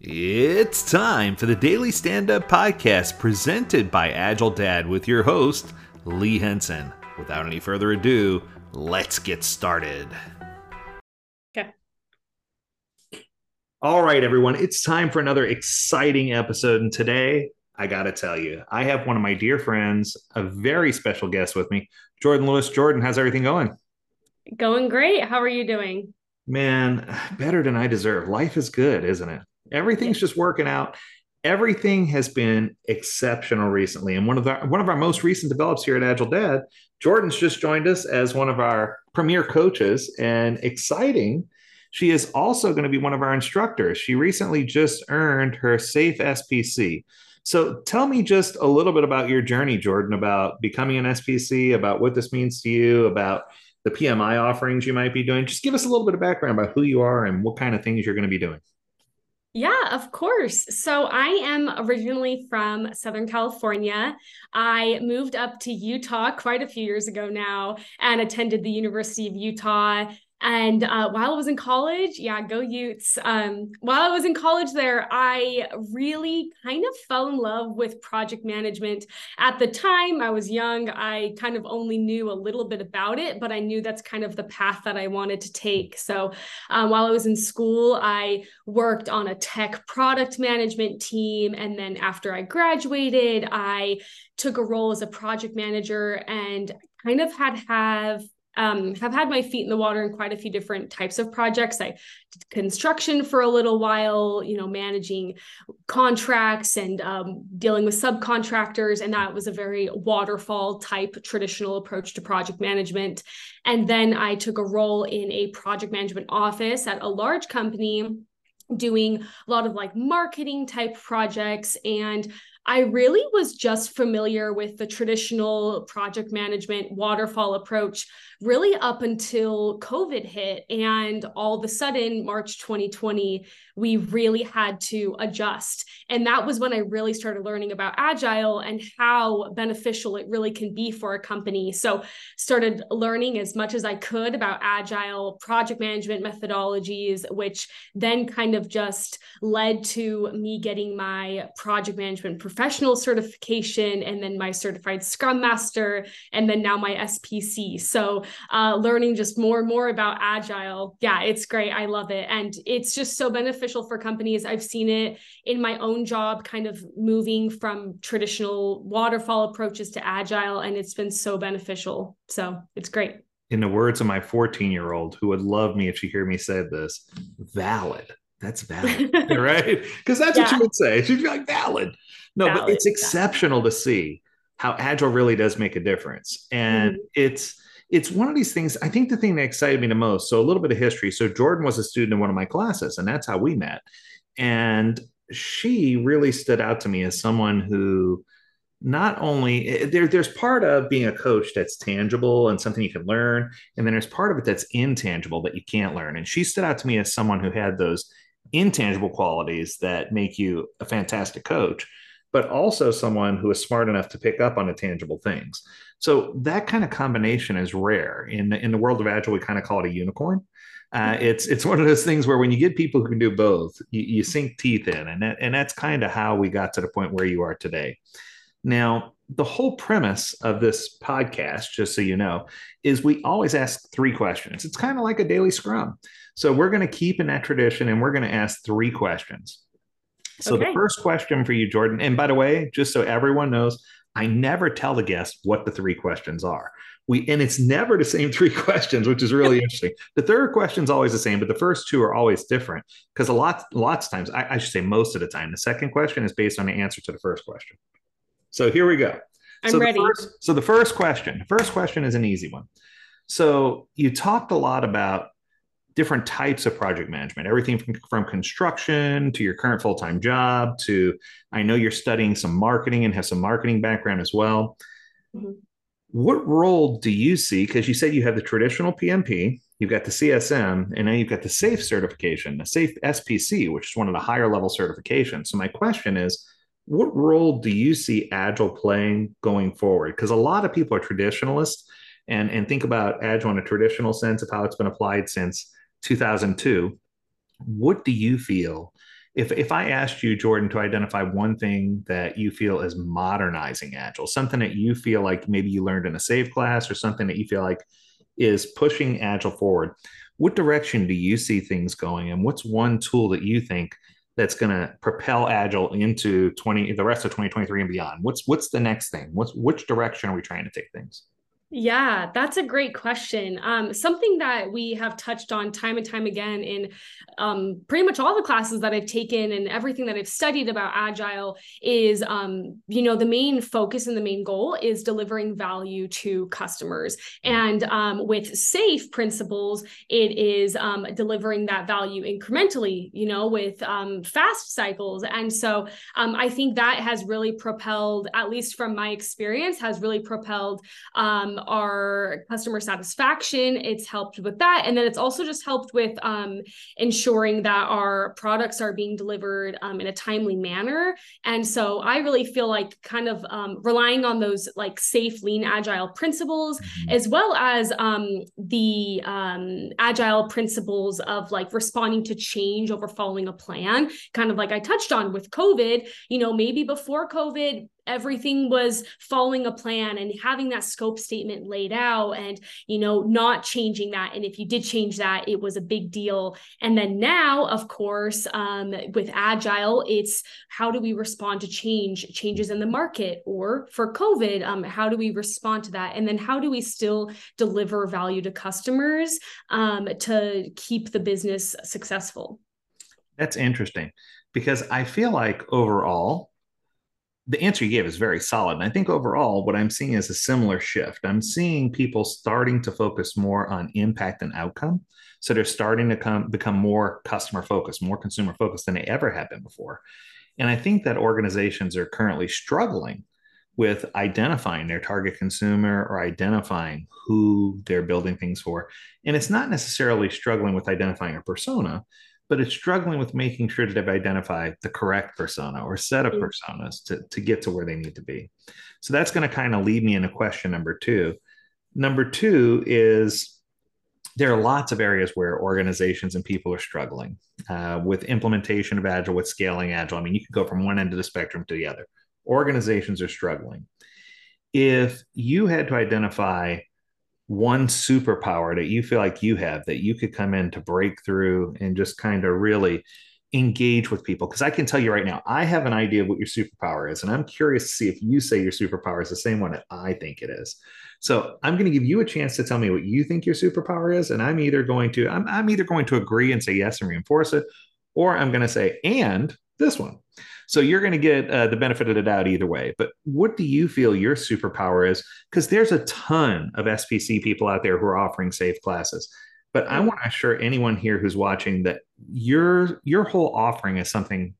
It's time for the Daily Stand Up Podcast presented by Agile Dad with your host, Lee Henson. Without any further ado, let's get started. Okay. All right, everyone, it's time for another exciting episode. And today, I got to tell you, I have one of my dear friends, a very special guest with me, Jordan Lewis. Jordan, how's everything going? Going great. How are you doing? Man, better than I deserve. Life is good, isn't it? Everything's just working out. Everything has been exceptional recently. And one of our one of our most recent develops here at Agile Dad, Jordan's just joined us as one of our premier coaches and exciting. She is also going to be one of our instructors. She recently just earned her SAFE SPC. So tell me just a little bit about your journey, Jordan, about becoming an SPC, about what this means to you, about the PMI offerings you might be doing. Just give us a little bit of background about who you are and what kind of things you're going to be doing. Yeah, of course. So I am originally from Southern California. I moved up to Utah quite a few years ago now and attended the University of Utah and uh, while I was in college, yeah, go Utes. Um, while I was in college there, I really kind of fell in love with project management. At the time, I was young. I kind of only knew a little bit about it, but I knew that's kind of the path that I wanted to take. So um, while I was in school, I worked on a tech product management team. And then after I graduated, I took a role as a project manager and kind of had have um, have had my feet in the water in quite a few different types of projects. I did construction for a little while, you know, managing contracts and um, dealing with subcontractors. And that was a very waterfall type traditional approach to project management. And then I took a role in a project management office at a large company doing a lot of like marketing type projects and I really was just familiar with the traditional project management waterfall approach really up until COVID hit. And all of a sudden, March 2020, we really had to adjust. And that was when I really started learning about Agile and how beneficial it really can be for a company. So, started learning as much as I could about Agile project management methodologies, which then kind of just led to me getting my project management professional certification and then my certified Scrum Master, and then now my SPC. So, uh, learning just more and more about Agile. Yeah, it's great. I love it. And it's just so beneficial for companies. I've seen it in my own job, kind of moving from traditional waterfall approaches to Agile, and it's been so beneficial. So, it's great. In the words of my 14 year old, who would love me if she hear me say this, valid that's valid, right? Because that's yeah. what you would say. She'd be like, valid. No, valid, but it's exceptional valid. to see how agile really does make a difference. And mm-hmm. it's it's one of these things. I think the thing that excited me the most. So a little bit of history. So Jordan was a student in one of my classes, and that's how we met. And she really stood out to me as someone who not only eh, there, there's part of being a coach that's tangible and something you can learn, and then there's part of it that's intangible that you can't learn. And she stood out to me as someone who had those intangible qualities that make you a fantastic coach, but also someone who is smart enough to pick up on the tangible things. So that kind of combination is rare in the, in the world of agile. We kind of call it a unicorn. Uh, it's it's one of those things where when you get people who can do both, you, you sink teeth in, and that, and that's kind of how we got to the point where you are today. Now, the whole premise of this podcast, just so you know, is we always ask three questions. It's kind of like a daily scrum. So we're going to keep in that tradition and we're going to ask three questions. So okay. the first question for you, Jordan, and by the way, just so everyone knows, I never tell the guests what the three questions are. We and it's never the same three questions, which is really interesting. The third question is always the same, but the first two are always different because a lot, lots of times, I, I should say most of the time, the second question is based on the answer to the first question. So here we go. I'm so ready. The first, so the first question, the first question is an easy one. So you talked a lot about different types of project management, everything from, from construction to your current full time job to I know you're studying some marketing and have some marketing background as well. Mm-hmm. What role do you see? Because you said you have the traditional PMP, you've got the CSM, and now you've got the SAFE certification, the SAFE SPC, which is one of the higher level certifications. So, my question is, what role do you see Agile playing going forward? Because a lot of people are traditionalists and, and think about Agile in a traditional sense of how it's been applied since 2002. What do you feel if if I asked you, Jordan, to identify one thing that you feel is modernizing Agile, something that you feel like maybe you learned in a SAFe class or something that you feel like is pushing Agile forward, what direction do you see things going? And what's one tool that you think that's going to propel Agile into 20 the rest of 2023 and beyond? What's what's the next thing? What's which direction are we trying to take things? Yeah, that's a great question. Um, something that we have touched on time and time again in um, pretty much all the classes that I've taken and everything that I've studied about Agile is, um, you know, the main focus and the main goal is delivering value to customers. And um, with SAFE principles, it is um, delivering that value incrementally, you know, with um, fast cycles. And so I think that has really propelled, at least from my experience, has really propelled. Our customer satisfaction. It's helped with that. And then it's also just helped with um, ensuring that our products are being delivered um, in a timely manner. And so I really feel like kind of um, relying on those like safe, lean, agile principles, mm-hmm. as well as um, the um, agile principles of like responding to change over following a plan, kind of like I touched on with COVID, you know, maybe before COVID, everything was following a plan and having that scope statement laid out and you know not changing that. And if you did change that it was a big deal. And then now of course um, with agile it's how do we respond to change changes in the market or for covid um, how do we respond to that? And then how do we still deliver value to customers um, to keep the business successful? That's interesting because i feel like overall the answer you gave is very solid. And I think overall, what I'm seeing is a similar shift. I'm seeing people starting to focus more on impact and outcome. So they're starting to come become more customer focused, more consumer focused than they ever have been before. And I think that organizations are currently struggling with identifying their target consumer or identifying who they're building things for. And it's not necessarily struggling with identifying a persona, but it's struggling with making sure that they've identified the correct persona or set of mm. personas to, to get to where they need to be. So that's going to kind of lead me into question number two. Number two is there are lots of areas where organizations and people are struggling uh, with implementation of Agile, with scaling Agile. I mean, you could go from one end of the spectrum to the other. Organizations are struggling. If you had to identify one superpower that you feel like you have that you could come in to break through and just kind of really engage with people? Because i can tell you right now i have an idea of what your superpower is and i'm curious to see if you say your superpower is the same one that i think it is. So i'm going to give you a chance to tell me what you think your superpower is and i'm either going to i'm, I'm either going to agree and say yes and reinforce it or i'm going to say and this one so you're going to get uh, the benefit of the doubt either way. But what do you feel your superpower is? Because there's a ton of SPC people out there who are offering safe classes. But I want to assure anyone here who's watching that your your whole offering is something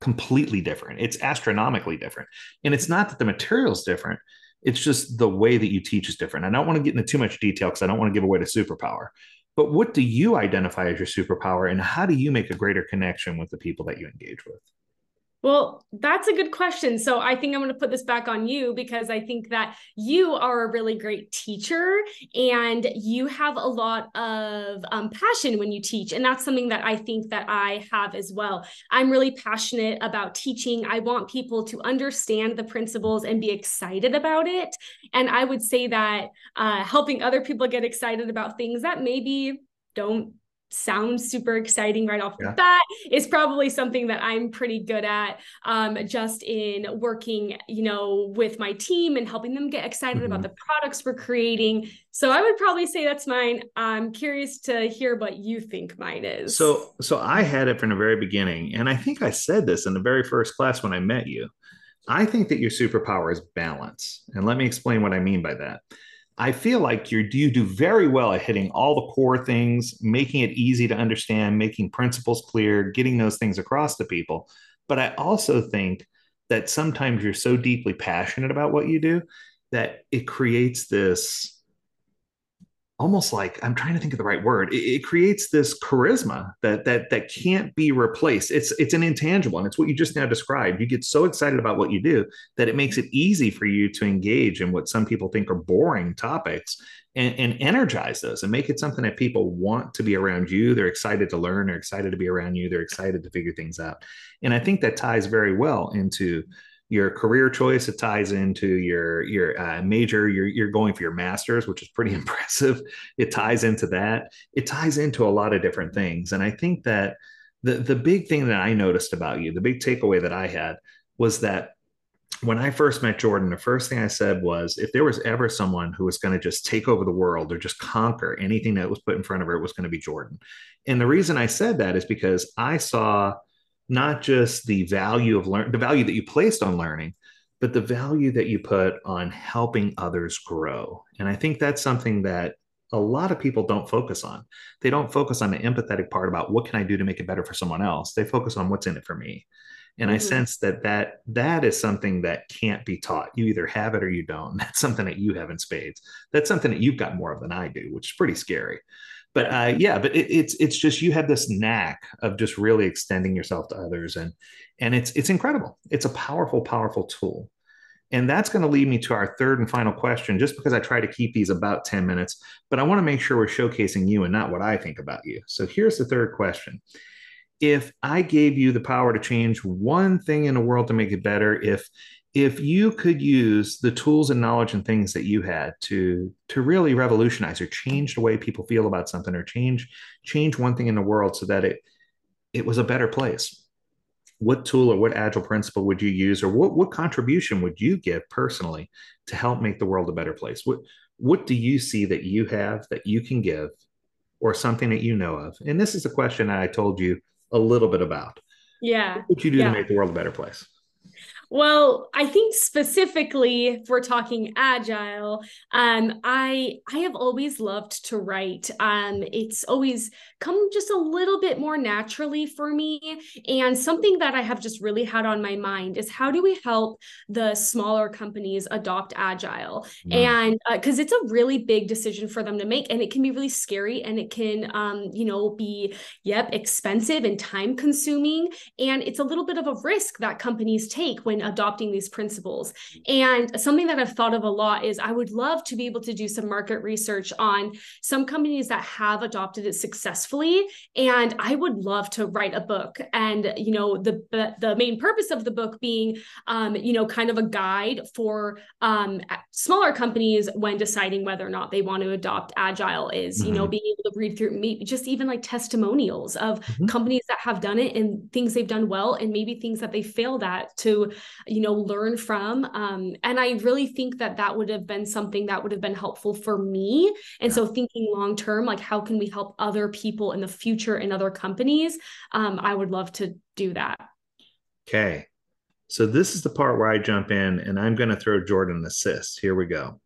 completely different. It's astronomically different. And it's not that the material is different. It's just the way that you teach is different. I don't want to get into too much detail because I don't want to give away the superpower. But what do you identify as your superpower and how do you make a greater connection with the people that you engage with? Well, that's a good question. So I think I'm going to put this back on you because I think that you are a really great teacher and you have a lot of um, passion when you teach. And that's something that I think that I have as well. I'm really passionate about teaching. I want people to understand the principles and be excited about it. And I would say that uh, helping other people get excited about things that maybe don't sounds super exciting right off yeah. the bat is probably something that I'm pretty good at um, just in working, you know, with my team and helping them get excited mm-hmm. about the products we're creating. So I would probably say that's mine. I'm curious to hear what you think mine is. So so I had it from the very beginning and I think I said this in the very first class when I met you. I think that your superpower is balance. And let me explain what I mean by that. I feel like you you do very well at hitting all the core things, making it easy to understand, making principles clear, getting those things across to people. But I also think that sometimes you're so deeply passionate about what you do that it creates this almost like I'm trying to think of the right word. It, it, creates this charisma that that that can't be replaced. It's it's an intangible, and it's what you just now described. You get so excited about what you do that it makes it easy for you to engage in what some people think are boring topics and, and energize those and make it something that people want to be around you. They're excited to learn. They're excited to be around you. They're excited to figure things out. And I think that ties very well into your career choice it ties into your your uh, major you're, you're going for your masters which is pretty impressive. It ties into that. It ties into a lot of different things. And i think that the the big thing that i noticed about you the big takeaway that i had was that when I first met Jordan, the first thing I said was if there was ever someone who was going to just take over the world or just conquer anything that was put in front of her, it was going to be Jordan. And the reason I said that is because I saw not just the value of learn the value that you placed on learning but the value that you put on helping others grow. And i think that's something that a lot of people don't focus on. They don't focus on the empathetic part about what can i do to make it better for someone else. They focus on what's in it for me. And mm-hmm. i sense that that that is something that can't be taught. You either have it or you don't. That's something that you have in spades. That's something that you've got more of than i do which is pretty scary but uh, yeah, but it, it's it's just you have this knack of just really extending yourself to others, and and it's it's incredible. It's a powerful, powerful tool, and that's going to lead me to our third and final question. Just because I try to keep these about ten minutes, but I want to make sure we're showcasing you and not what I think about you. So here's the third question: If I gave you the power to change one thing in the world to make it better, if if you could use the tools and knowledge and things that you had to to really revolutionize or change the way people feel about something or change change one thing in the world so that it it was a better place what tool or what agile principle would you use or what what contribution would you give personally to help make the world a better place? What what do you see that you have that you can give or something that you know of? And this is a question that i told you a little bit about. Yeah. What would you do yeah. to make the world a better place well, I think specifically if we're talking agile, um, I I have always loved to write. Um, it's always come just a little bit more naturally for me. And something that I have just really had on my mind is how do we help the smaller companies adopt agile? And because uh, it's a really big decision for them to make, and it can be really scary, and it can um, you know be yep expensive and time consuming, and it's a little bit of a risk that companies take when adopting these principles. And something that I've thought of a lot is I would love to be able to do some market research on some companies that have adopted it successfully. And I would love to write a book. And, you know, the the main purpose of the book being, um, you know, kind of a guide for um, smaller companies when deciding whether or not they want to adopt agile is, mm-hmm. you know, mm-hmm. being able to read through maybe just even like testimonials of mm-hmm. companies that have done it and things they've done well and maybe things that they failed at to you know learn from um, and i really think that that would have been something that would have been helpful for me. And yeah. so thinking long term like how can we help other people in the future in other companies? Um, i would love to do that. Okay. So this is the part where i jump in and i'm going to throw jordan an assist. Here we go.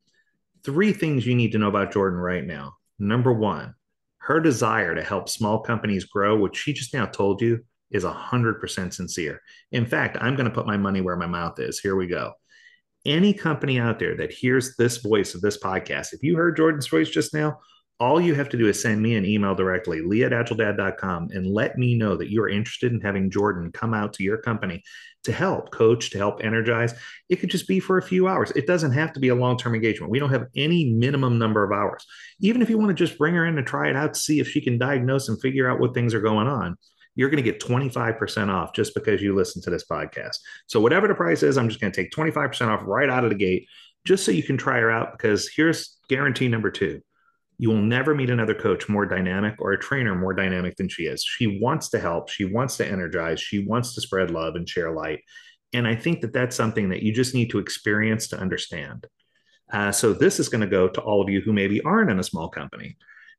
Three things you need to know about jordan right now. Number one her desire to help small companies grow which she just now told you is 100% sincere. In fact, I'm going to put my money where my mouth is. Here we go. Any company out there that hears this voice of this podcast, if you heard Jordan's voice just now, all you have to do is send me an email directly, lee and let me know that you are interested in having Jordan come out to your company to help coach, to help energize. It could just be for a few hours. It doesn't have to be a long term engagement. We don't have any minimum number of hours. Even if you want to just bring her in to try it out to see if she can diagnose and figure out what things are going on, you're going to get 25% off just because you listen to this podcast. So, whatever the price is, I'm just going to take 25% off right out of the gate just so you can try her out. Because here's guarantee number two you will never meet another coach more dynamic or a trainer more dynamic than she is. She wants to help, she wants to energize, she wants to spread love and share light. And I think that that's something that you just need to experience to understand. Uh, so, this is going to go to all of you who maybe aren't in a small company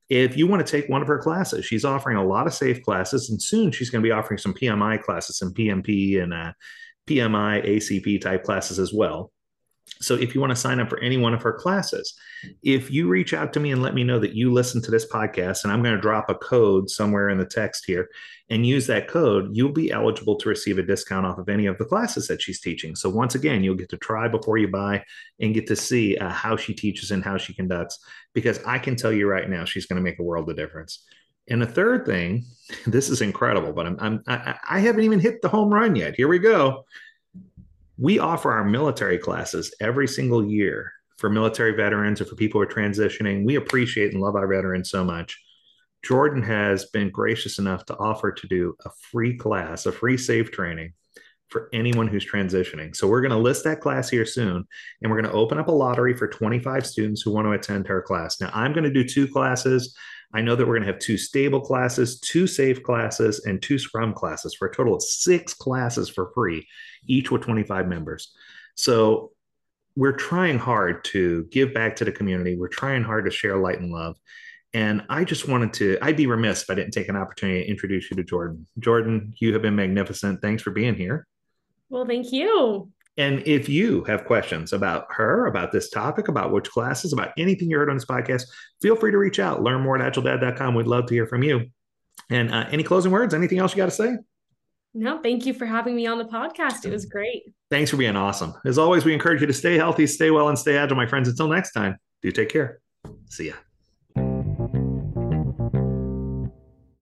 if you want to take one of her classes, she's offering a lot of safe classes, and soon she's going to be offering some PMI classes, some PMP and uh, PMI ACP type classes as well. So if you want to sign up for any one of her classes, if you reach out to me and let me know that you listen to this podcast, and I'm going to drop a code somewhere in the text here, and use that code, you'll be eligible to receive a discount off of any of the classes that she's teaching. So, once again, you'll get to try before you buy and get to see uh, how she teaches and how she conducts. Because I can tell you right now, she's going to make a world of difference. And the third thing, this is incredible, but I'm, I'm I, I haven't even hit the home run yet. Here we go. We offer our military classes every single year for military veterans or for people who are transitioning. We appreciate and love our veterans so much. Jordan has been gracious enough to offer to do a free class, a free safe training for anyone who's transitioning. So we're going to list that class here soon, and we're going to open up a lottery for 25 students who want to attend her class. Now, I'm going to do two classes. I know that we're going to have two stable classes, two safe classes, and two scrum classes for a total of six classes for free, each with 25 members. So we're trying hard to give back to the community. We're trying hard to share light and love. And I just wanted to, I'd be remiss if I didn't take an opportunity to introduce you to Jordan. Jordan, you have been magnificent. Thanks for being here. Well, thank you. And if you have questions about her, about this topic, about which classes, about anything you heard on this podcast, feel free to reach out. Learn more at agiledad.com. We'd love to hear from you. And uh, any closing words? Anything else you got to say? No, thank you for having me on the podcast. It was great. Thanks for being awesome. As always, we encourage you to stay healthy, stay well, and stay agile, my friends. Until next time, do take care. See ya.